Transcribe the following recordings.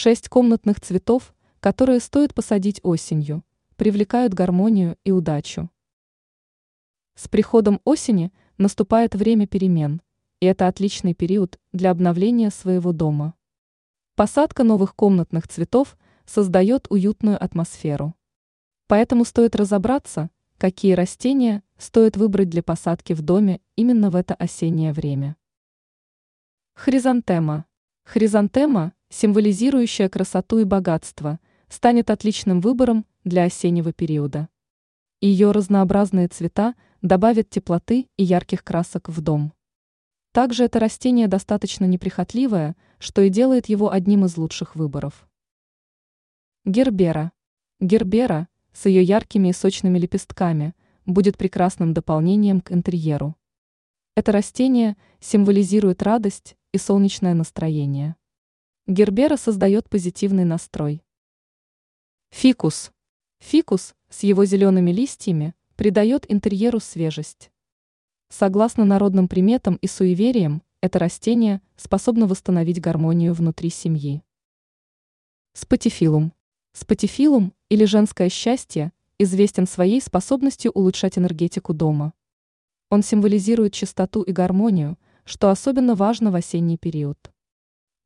Шесть комнатных цветов, которые стоит посадить осенью, привлекают гармонию и удачу. С приходом осени наступает время перемен, и это отличный период для обновления своего дома. Посадка новых комнатных цветов создает уютную атмосферу. Поэтому стоит разобраться, какие растения стоит выбрать для посадки в доме именно в это осеннее время. Хризантема. Хризантема, символизирующая красоту и богатство, станет отличным выбором для осеннего периода. Ее разнообразные цвета добавят теплоты и ярких красок в дом. Также это растение достаточно неприхотливое, что и делает его одним из лучших выборов. Гербера. Гербера с ее яркими и сочными лепестками будет прекрасным дополнением к интерьеру. Это растение символизирует радость и солнечное настроение. Гербера создает позитивный настрой. Фикус. Фикус с его зелеными листьями придает интерьеру свежесть. Согласно народным приметам и суевериям, это растение способно восстановить гармонию внутри семьи. Спатифилум. Спатифилум или женское счастье известен своей способностью улучшать энергетику дома. Он символизирует чистоту и гармонию, что особенно важно в осенний период.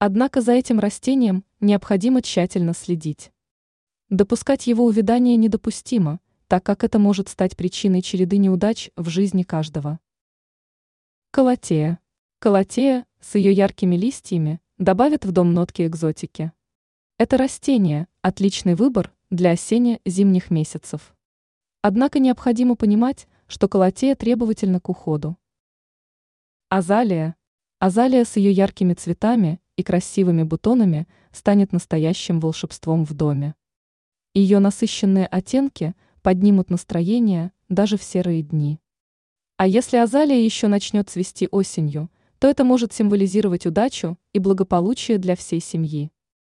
Однако за этим растением необходимо тщательно следить. Допускать его увядание недопустимо, так как это может стать причиной череды неудач в жизни каждого. Калатея. Калатея с ее яркими листьями добавит в дом нотки экзотики. Это растение – отличный выбор для осенне-зимних месяцев. Однако необходимо понимать, что калатея требовательна к уходу. Азалия. Азалия с ее яркими цветами и красивыми бутонами станет настоящим волшебством в доме. Ее насыщенные оттенки поднимут настроение даже в серые дни. А если азалия еще начнет цвести осенью, то это может символизировать удачу и благополучие для всей семьи.